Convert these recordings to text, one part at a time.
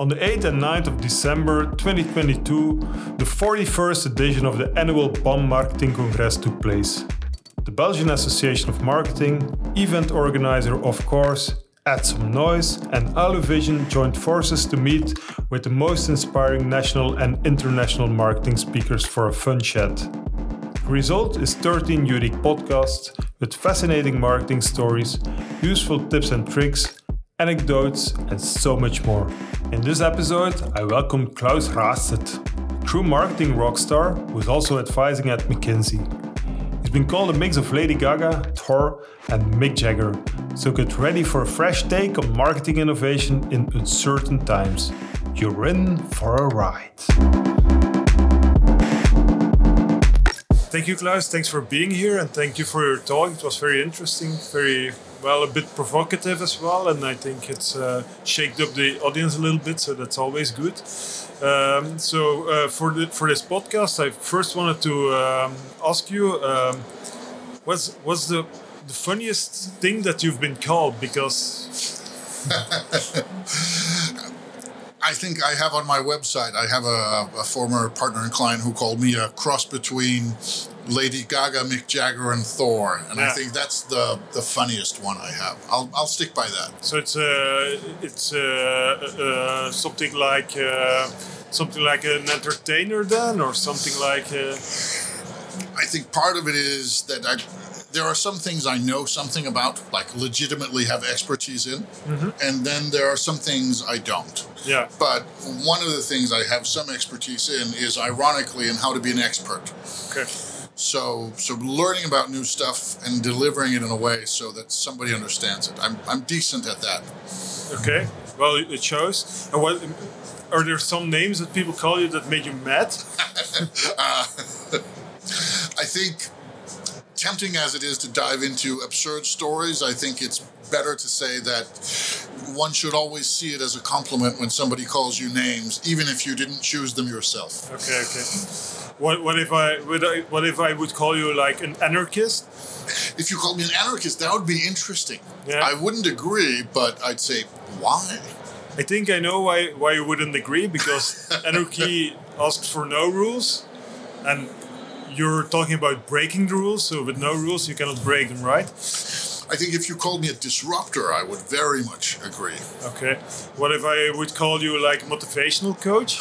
On the 8th and 9th of December 2022, the 41st edition of the annual BAM Marketing Congress took place. The Belgian Association of Marketing, event organizer of course, Add Some Noise, and Aluvision joined forces to meet with the most inspiring national and international marketing speakers for a fun chat. The result is 13 unique podcasts with fascinating marketing stories, useful tips and tricks, anecdotes, and so much more. In this episode, I welcome Claus Raasted, true marketing rockstar who is also advising at McKinsey. He's been called a mix of Lady Gaga, Thor, and Mick Jagger, so get ready for a fresh take on marketing innovation in uncertain times. You're in for a ride. Thank you, Klaus. Thanks for being here and thank you for your talk. It was very interesting, very well, a bit provocative as well, and I think it's uh, shaked up the audience a little bit, so that's always good. Um, so uh, for the, for this podcast, I first wanted to um, ask you, um, what's what's the the funniest thing that you've been called? Because I think I have on my website, I have a, a, former partner and client who called me a cross between Lady Gaga, Mick Jagger, and Thor. And yeah. I think that's the, the funniest one I have. I'll, I'll stick by that. So it's, uh, it's uh, uh, something like uh, something like an entertainer then, or something like. Uh, I think part of it is that I there are some things I know something about, like legitimately have expertise in, mm-hmm. and then there are some things I don't. Yeah. But one of the things I have some expertise in is ironically in how to be an expert. Okay. So, so learning about new stuff and delivering it in a way so that somebody understands it. I'm, I'm decent at that. Okay. Well, it shows. And what are there some names that people call you that made you mad? uh, I think tempting as it is to dive into absurd stories, I think it's better to say that one should always see it as a compliment when somebody calls you names, even if you didn't choose them yourself. Okay, okay. What, what if I would I, what if I would call you like an anarchist? If you called me an anarchist, that would be interesting. Yeah. I wouldn't agree, but I'd say why. I think I know why why you wouldn't agree because anarchy asks for no rules, and you're talking about breaking the rules. So with no rules, you cannot break them, right? I think if you called me a disruptor, I would very much agree. Okay. What if I would call you like motivational coach?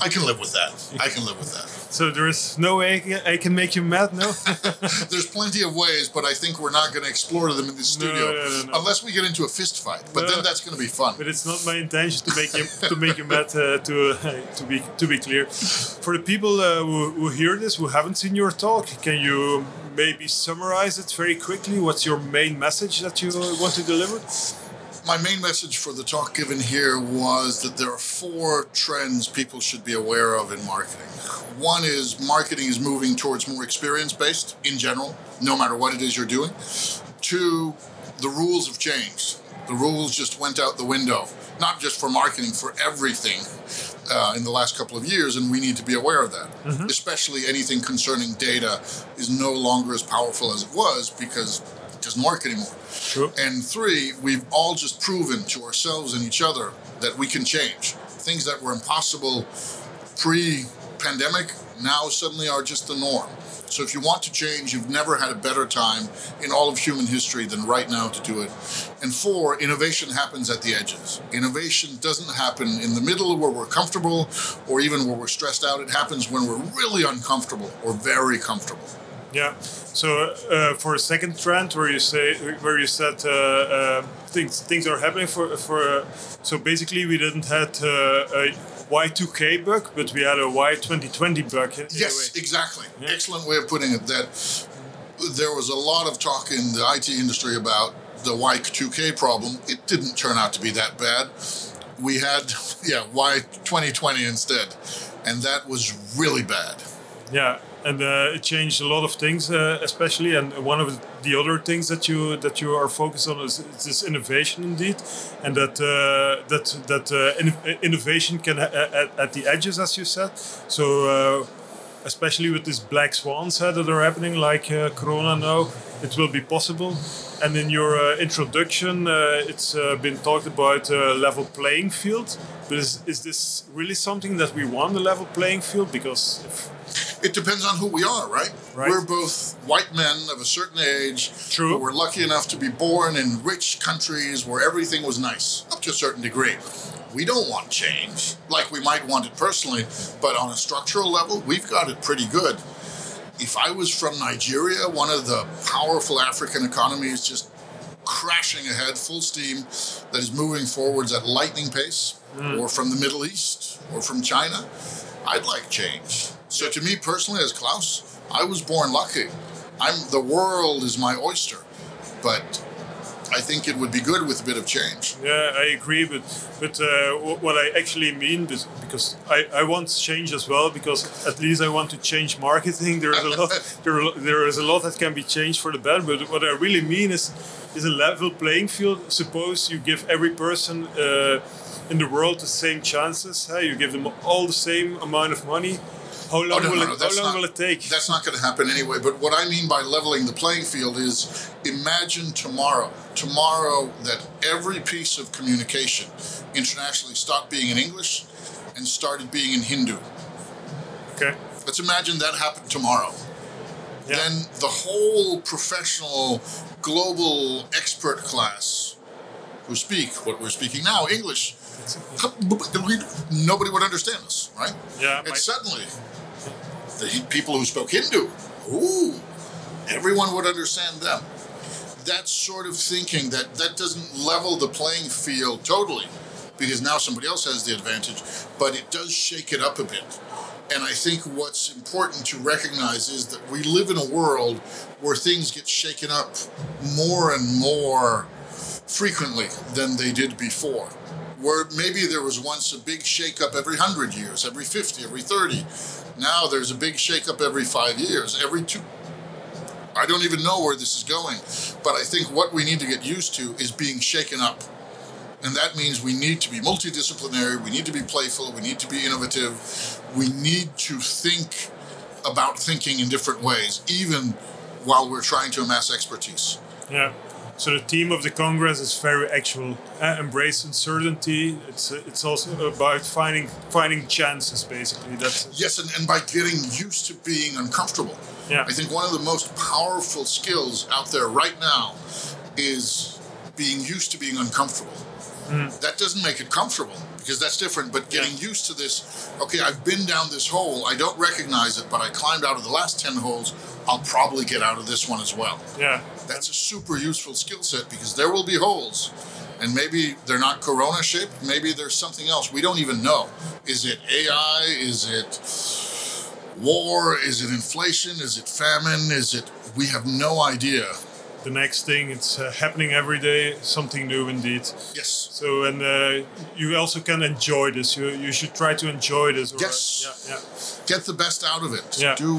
I can live with that. I can live with that. So there is no way I can make you mad, no? There's plenty of ways, but I think we're not going to explore them in the studio no, no, no, unless we get into a fist fight. But then that's going to be fun. But it's not my intention to make you to make you mad. Uh, to uh, to be to be clear, for the people uh, who, who hear this who haven't seen your talk, can you maybe summarize it very quickly? What's your main message that you want to deliver? My main message for the talk given here was that there are four trends people should be aware of in marketing. One is marketing is moving towards more experience based in general, no matter what it is you're doing. Two, the rules have changed. The rules just went out the window, not just for marketing, for everything uh, in the last couple of years, and we need to be aware of that. Mm-hmm. Especially anything concerning data is no longer as powerful as it was because it doesn't work anymore. And three, we've all just proven to ourselves and each other that we can change. Things that were impossible pre pandemic now suddenly are just the norm. So if you want to change, you've never had a better time in all of human history than right now to do it. And four, innovation happens at the edges. Innovation doesn't happen in the middle where we're comfortable or even where we're stressed out. It happens when we're really uncomfortable or very comfortable. Yeah. So uh, for a second trend, where you say where you said uh, uh, things things are happening for for uh, so basically we didn't had uh, a Y2K bug, but we had a Y2020 bug. In, yes, exactly. Yeah. Excellent way of putting it. That there was a lot of talk in the IT industry about the Y2K problem. It didn't turn out to be that bad. We had yeah Y2020 instead, and that was really bad. Yeah, and uh, it changed a lot of things, uh, especially. And one of the other things that you that you are focused on is, is this innovation, indeed, and that uh, that that uh, in innovation can at, at, the edges, as you said. So. Uh, especially with these black swans uh, that are happening, like Corona now, it will be possible. And in your uh, introduction, uh, it's uh, been talked about a level playing field. But is, is this really something that we want, a level playing field? Because if It depends on who we are, right? Right. We're both white men of a certain age. True. were lucky enough to be born in rich countries where everything was nice, up to a certain degree. We don't want change like we might want it personally, but on a structural level, we've got it pretty good. If I was from Nigeria, one of the powerful African economies just crashing ahead full steam that is moving forwards at lightning pace, mm. or from the Middle East, or from China, I'd like change. So to me personally, as Claus, I was born lucky. I'm the world is my oyster, but I think it would be good with a bit of change. Yeah, I agree, but but uh, wh- what I actually mean is because I, I want change as well because at least I want to change marketing. There is a lot there, there is a lot that can be changed for the better. But what I really mean is is a level playing field. Suppose you give every person uh, in the world the same chances. You give them all the same amount of money. How long Oh, no, will no, it, how long not- will it take? That's not going to happen anyway. But what I mean by leveling the playing field is imagine tomorrow, tomorrow that every piece of communication internationally stopped being in English and started being in Hindu. Okay. Let's imagine that happened tomorrow. Yeah. Then the whole professional, global expert class who speak what we're speaking now, English, nobody would understand us, right? Yeah, And suddenly, the people who spoke Hindu, ooh, everyone would understand them. That sort of thinking that that doesn't level the playing field totally, because now somebody else has the advantage, but it does shake it up a bit. And I think what's important to recognize is that we live in a world where things get shaken up more and more frequently than they did before. Where maybe there was once a big shakeup every 100 years, every 50, every 30. Now there's a big shakeup every five years, every two. I don't even know where this is going, but I think what we need to get used to is being shaken up. And that means we need to be multidisciplinary, we need to be playful, we need to be innovative, we need to think about thinking in different ways, even while we're trying to amass expertise. Yeah. So the theme of the Congress is very actual. Uh, embrace uncertainty. It's uh, it's also about finding finding chances, basically. That's Yes, and, and by getting used to being uncomfortable. Yeah. I think one of the most powerful skills out there right now is being used to being uncomfortable. That doesn't make it comfortable because that's different, but getting Yeah. used to this, okay, I've been down this hole, I don't recognize it, but I climbed out of the last 10 holes, I'll probably get out of this one as well. yeah. That's a super useful skill set because there will be holes. And maybe they're not corona shaped, maybe there's something else. We don't even know. Is it AI? Is it war? Is it inflation? Is it famine? Is it. We have no idea. The next thing, it's uh, happening every day. Something new, indeed. Yes. So and uh, you also can enjoy this. You you should try to enjoy this. or- Yes. Yeah. Yeah. Get the best out of it. Yeah. Do.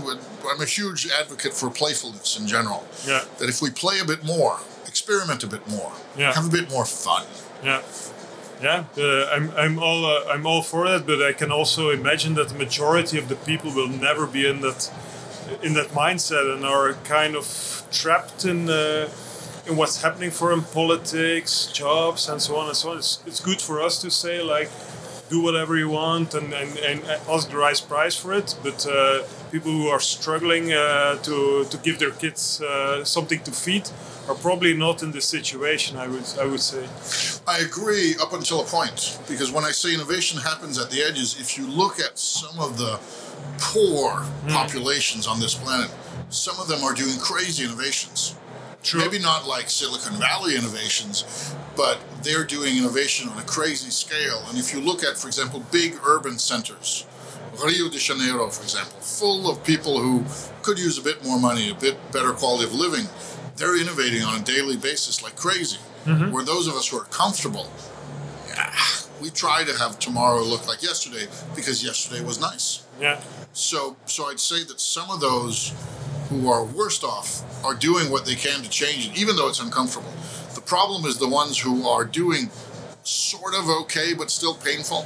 I'm a huge advocate for playfulness in general. Yeah. That if we play a bit more, experiment a bit more, Yeah. have a bit more fun. Yeah, yeah. Uh, I'm I'm all uh, I'm all for that, but I can also imagine that the majority of the people will never be in that in that mindset and are kind of trapped in uh, in what's happening for them, politics, jobs, and so on and so on. It's, it's good for us to say like. Do whatever you want and, and, and ask the right price for it. But uh, people who are struggling uh, to, to give their kids uh, something to feed are probably not in this situation. I would I would say. I agree up until a point because when I say innovation happens at the edges, if you look at some of the poor populations on this planet, some of them are doing crazy innovations. True. Maybe not like Silicon Valley innovations, but they're doing innovation on a crazy scale. And if you look at, for example, big urban centers, Rio de Janeiro, for example, full of people who could use a bit more money, a bit better quality of living, they're innovating on a daily basis like crazy. Mm-hmm. Where those of us who are comfortable, yeah, we try to have tomorrow look like yesterday because yesterday was nice. Yeah. So, so I'd say that some of those who are worst off are doing what they can to change it, even though it's uncomfortable. The problem is the ones who are doing sort of okay but still painful.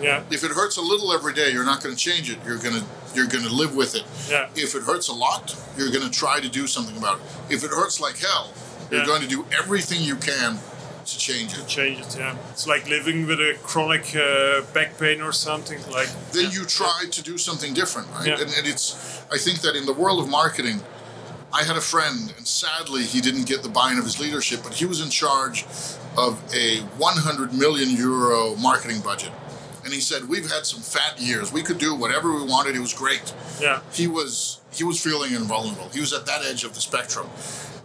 Yeah. If it hurts a little every day, you're not going to change it. You're going to you're going to live with it. Yeah. If it hurts a lot, you're going to try to do something about it. If it hurts like hell, you're Yeah. going to do everything you can to change it. change it. Yeah, it's like living with a chronic uh, back pain or something. Like then you try to do something different, right? Yeah. And, and it's, I think that in the world of marketing, I had a friend, and sadly he didn't get the buy-in of his leadership, but he was in charge of a 100 million euro marketing budget, and he said, "We've had some fat years. We could do whatever we wanted. It was great." yeah, He was he was feeling invulnerable. He was at that edge of the spectrum,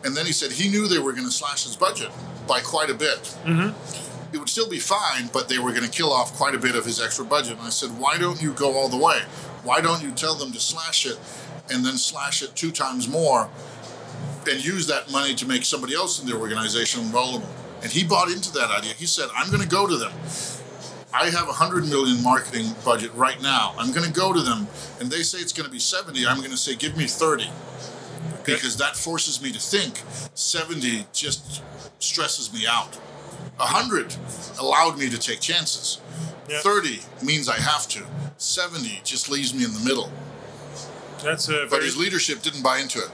and then he said he knew they were going to slash his budget by quite a bit mm-hmm. it would still be fine, but they were going to kill off quite a bit of his extra budget. And I said, why don't you go all the way? Why don't you tell them to slash it and then slash it two times more and use that money to make somebody else in the organization vulnerable? And he bought into that idea. He said, I'm going to go to them. I have a hundred million marketing budget right now. I'm going to go to them, and they say it's going to be 70. I'm going to say, give me 30 because that forces me to think. 70 just stresses me out. A 100 allowed me to take chances. Yeah. 30 means I have to. 70 just leaves me in the middle. that's a But very. his leadership didn't buy into it.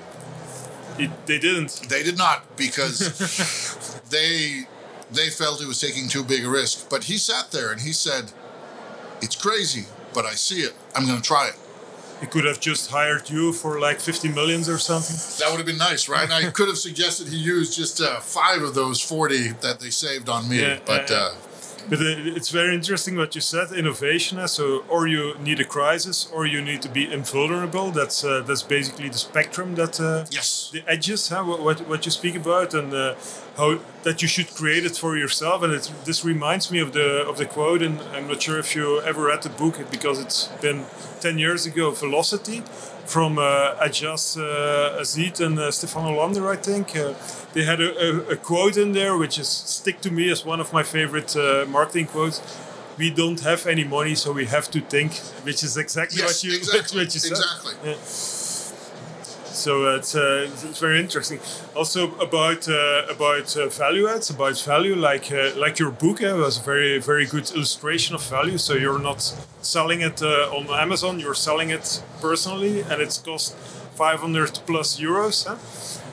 it- they didn't. They did not because they they felt he was taking too big a risk. But he sat there and he said, "It's crazy, but I see it. I'm going to try it." He could have just hired you for like 50 millions or something. That would have been nice, right? I could have suggested he used just uh, five of those 40 that they saved on me. Yeah, but uh, But uh, it's very interesting what you said. Innovation. uh, So, or you need a crisis, or you need to be invulnerable. That's uh, that's basically the spectrum that uh, yes, the edges, huh? what, what, what you speak about, and uh, how that you should create it for yourself. And it, this reminds me of the of the quote, and I'm not sure if you ever read the book because it's been ten years ago. Velocity, from uh, Ajaz uh, Azid and uh, Stefan Hollander, I think. Uh, they had a, a, a quote in there which is stick to me as one of my favorite uh, marketing quotes. We don't have any money, so we have to think, which is exactly yes, what you exactly, what you said. exactly. Yeah. So it's, uh, it's very interesting. Also about uh, about uh, value adds, about value, like uh, like your book uh, was a very very good illustration of value. So you're not selling it uh, on Amazon, you're selling it personally, and it's cost 500 plus euros. Huh?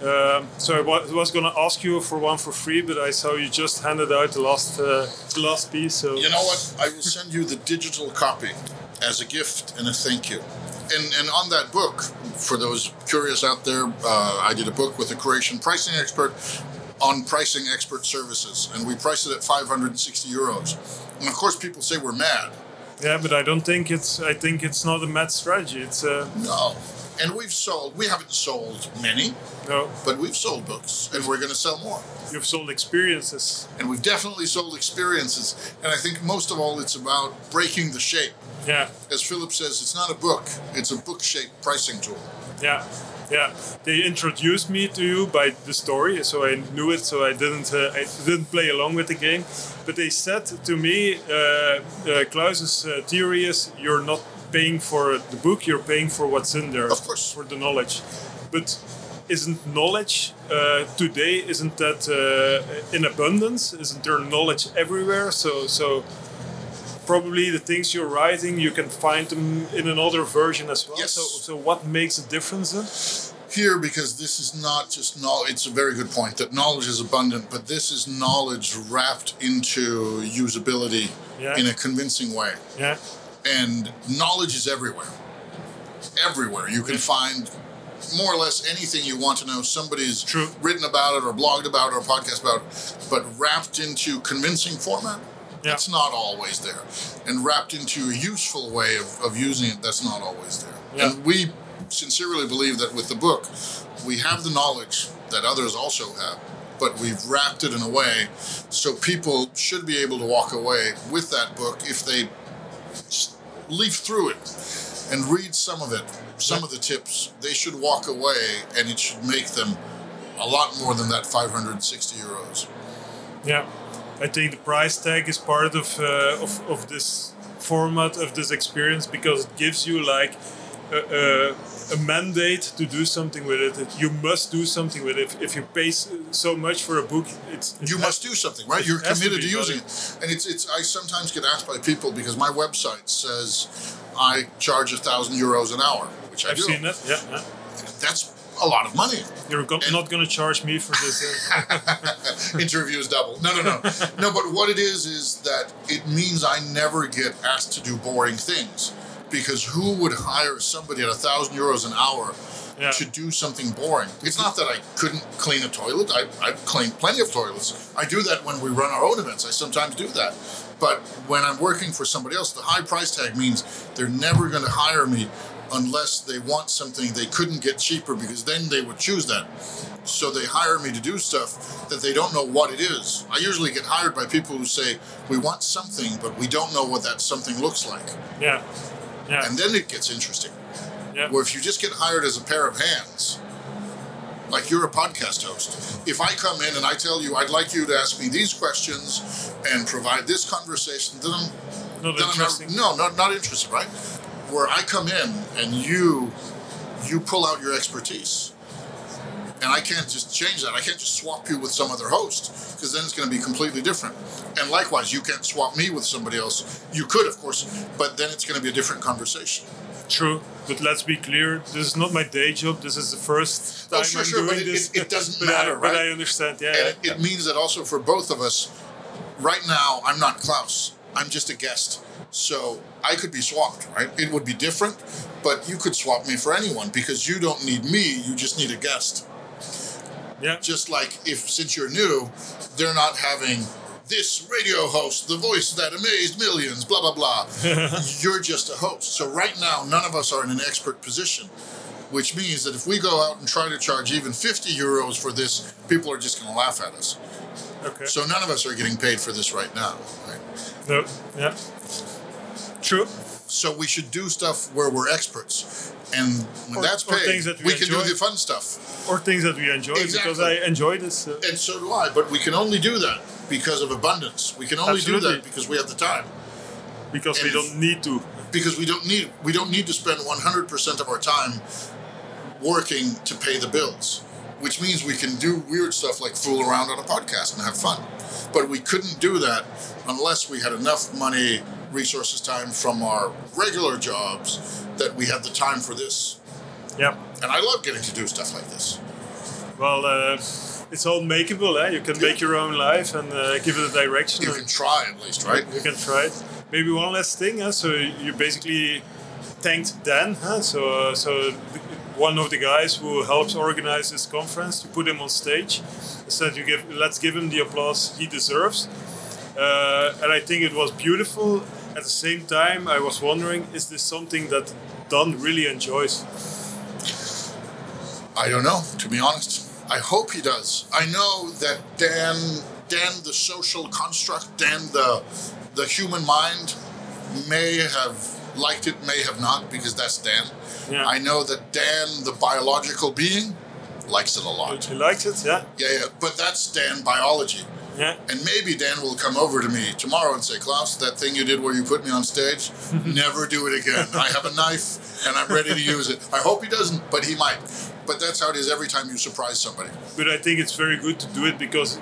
Um, so I was going to ask you for one for free, but I saw you just handed out the last uh, the last piece. So You know what? I will send you the digital copy as a gift and a thank you. And, and on that book, for those curious out there, uh, I did a book with a Croatian pricing expert on pricing expert services, and we priced it at 560 euros. And of course, people say we're mad. yeah, but I don't think it's. I think it's not a mad strategy. It's a No. And we've sold, we haven't sold many, no. but we've sold books, and we're going to sell more. You've sold experiences. And we've definitely sold experiences. And I think most of all, it's about breaking the shape. Yeah. As Philip says, it's not a book, it's a book shaped pricing tool. Yeah, yeah. They introduced me to you by the story, so I knew it. So I didn't, uh, I didn't play along with the game. But they said to me, uh, uh, Claus's uh, theory is you're not paying for the book, you're paying for what's in there. Of course. For the knowledge. But isn't knowledge uh, today? Isn't that uh, in abundance? Isn't there knowledge everywhere? So so. Probably the things you're writing, you can find them in another version as well. Yes. So, so what makes a difference then? Here, because this is not just knowledge, it's a very good point that knowledge is abundant, but this is knowledge wrapped into usability Yeah. in a convincing way. Yeah, And knowledge is everywhere. Everywhere. You can find more or less anything you want to know. Somebody's True. written about it or blogged about it or podcast about it, but wrapped into convincing format. Yeah. That's not always there. And wrapped into a useful way of, of using it, that's not always there. Yeah. And we sincerely believe that with the book, we have the knowledge that others also have, but we've wrapped it in a way so people should be able to walk away with that book if they leaf through it and read some of it, some of the tips. They should walk away and it should make them a lot more than that 560 euros. yeah. I think the price tag is part of uh, of, of this format of this experience because it gives you like a, a, mandate to do something with it. You must do something with it. If you pay so much for a book, it's it you has- must do something, right? You're has to committed to, using it, and it's it's. I sometimes get asked by people because my website says I charge a thousand euros an hour, which I I've do. seen that. Yeah, yeah. That's a lot of money. You're go- not going to charge me for this. Uh, is double. No, no, no, no. But what it is is that it means I never get asked to do boring things, because who would hire somebody at a thousand euros an hour Yeah. to do something boring? It's not that I couldn't clean a toilet. I I've cleaned plenty of toilets. I do that when we run our own events. I sometimes do that. But when I'm working for somebody else, the high price tag means they're never going to hire me unless they want something they couldn't get cheaper because then they would choose that. So they hire me to do stuff that they don't know what it is. I usually get hired by people who say, We want something, but we don't know what that something looks like. yeah, yeah, And then it gets interesting. yeah. Where if you just get hired as a pair of hands, like you're a podcast host, if I come in and I tell you, I'd like you to ask me these questions and provide this conversation, then I'm Not then I'm interesting. not, no, not, not interested, right? Where I come in and you you pull out your expertise. And I can't just change that. I can't just swap you with some other host because then it's going to be completely different. And likewise, you can't swap me with somebody else. You could, of course, but then it's going to be a different conversation. True, but let's be clear. This is not my day job. This is the first oh, time Oh, sure, I'm sure, doing but it- this. it- it doesn't matter, I, But right? I understand. Yeah, And yeah, it, it means that also for both of us, right now, I'm not Claus. I'm just a guest. So I could be swapped, right? It would be different, but you could swap me for anyone because you don't need me, you just need a guest. Yeah. Just like if, since you're new, they're not having this radio host, the voice that amazed millions, blah, blah, blah. you're just a host. So right now, none of us are in an expert position, which means that if we go out and try to charge even 50 euros for this, people are just going to laugh at us. Okay. So none of us are getting paid for this right now. Right? no, yeah. True. So we should do stuff where we're experts, and when Or- that's paid, that we we can do the fun stuff. Or things that we enjoy because I enjoy this. Uh, And so do I. But we can only do that because of abundance. We can only do that because we have the time. because we And if- don't need to. Because we don't need we don't need to spend 100% of our time working to pay the bills, which means we can do weird stuff like fool around on a podcast and have fun. But we couldn't do that unless we had enough money, resources, time from our regular jobs that we have the time for this. Yeah. And I love getting to do stuff like this. Well, uh, it's all makeable. Eh? You can make your own life and uh, give it a direction. You can try at least, right? You can try it. Maybe one last thing. Huh? So you basically thanked Dan. Huh? So uh, so one of the guys who helps organize this conference to put him on stage said, "You give, let's give him the applause he deserves." Uh, and I think it was beautiful. At the same time, I was wondering, is this something that Dan really enjoys? I don't know, to be honest. I hope he does. I know that Dan, Dan, the social construct, Dan, the the human mind, may have liked it, may have not, because that's Dan. Yeah. I know that Dan, the biological being, likes it a lot. He likes it, yeah, Yeah, yeah, but that's Dan biology. Yeah. And maybe Dan will come over to me tomorrow and say, Claus, that thing you did where you put me on stage, never do it again. I have a knife and I'm ready to use it. I hope he doesn't, but he might. But that's how it is every time you surprise somebody. But I think it's very good to do it because,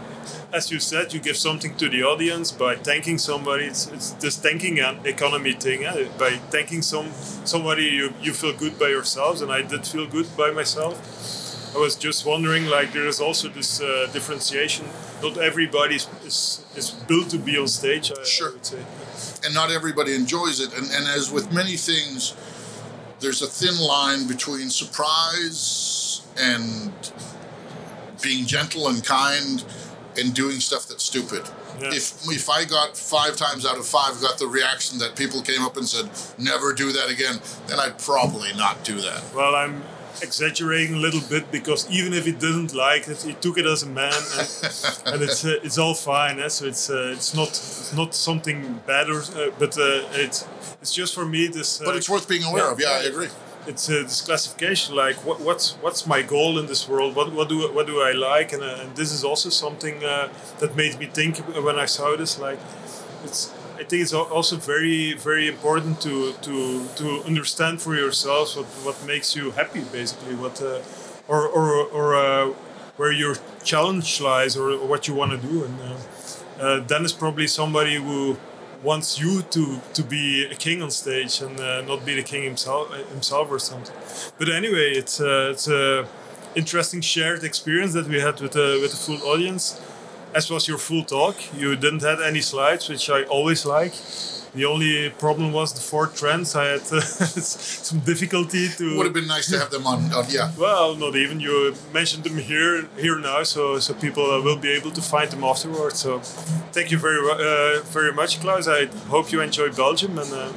as you said, you give something to the audience by thanking somebody. It's, it's this thanking an economy thing. Eh? By thanking some somebody, you, you feel good by yourselves, and I did feel good by myself. I was just wondering, like, there is also this uh, differentiation. Not everybody is, is, built to be on stage. I, Sure. I would say. And not everybody enjoys it. And, and as with many things, there's a thin line between surprise and being gentle and kind and doing stuff that's stupid. Yeah. If if I got five times out of five got the reaction that people came up and said never do that again, then I'd probably not do that. Well, I'm exaggerating a little bit because even if he didn't like it, he took it as a man, and, and it's uh, it's all fine. Eh? So it's uh, it's not it's not something bad, or, uh, but uh, it's it's just for me this. Uh, But it's worth being aware yeah, of. Yeah, I agree. It's uh, this classification, like what, what's what's my goal in this world? What what do what do I like? And, uh, and this is also something uh, that made me think when I saw this. Like, it's I think it's also very very important to to to understand for yourselves what what makes you happy, basically. What uh, or or or uh, where your challenge lies, or, or what you want to do. And uh, uh, Dan is probably somebody who wants you to to be a king on stage and uh, not be the king himself himself or something. But anyway, it's uh, it's a interesting shared experience that we had with the with the full audience. As was your full talk, you didn't have any slides, which I always like. The only problem was the four trends. I had uh, some difficulty to. Would have been nice to have them on. on yeah. Well, not even. You mentioned them here here now, so so people uh, will be able to find them afterwards. So, thank you very uh, very much, Claus. I hope you enjoy Belgium and. Uh,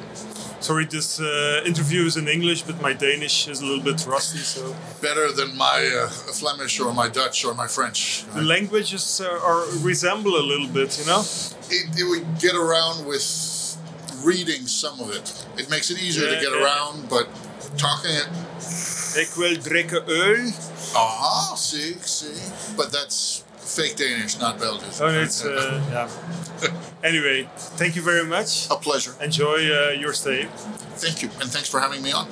sorry, this uh, interview is in English, but my Danish is a little bit rusty. So better than my uh, Flemish or my Dutch or my French. The languages are resemble a little bit, you know. It, it would get around with reading some of it. It makes it easier yeah, to get yeah. around, but talking it. Ik wil drinken öl. Ah, see, see. But that's fake Danish, not Belgian. Oh, it's uh, yeah. anyway, thank you very much. A pleasure. Enjoy uh, your stay. Thank you, and thanks for having me on.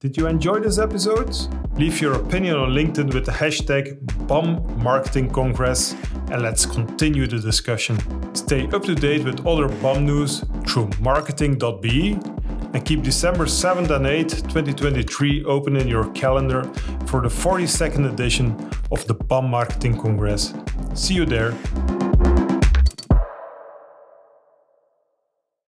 Did you enjoy this episode? Leave your opinion on LinkedIn with the hashtag BAM Marketing Congress and let's continue the discussion. Stay up to date with other BAM news through marketing.be and keep December 7th and 8th, 2023 open in your calendar for the 42nd edition of the BAM Marketing Congress. See you there.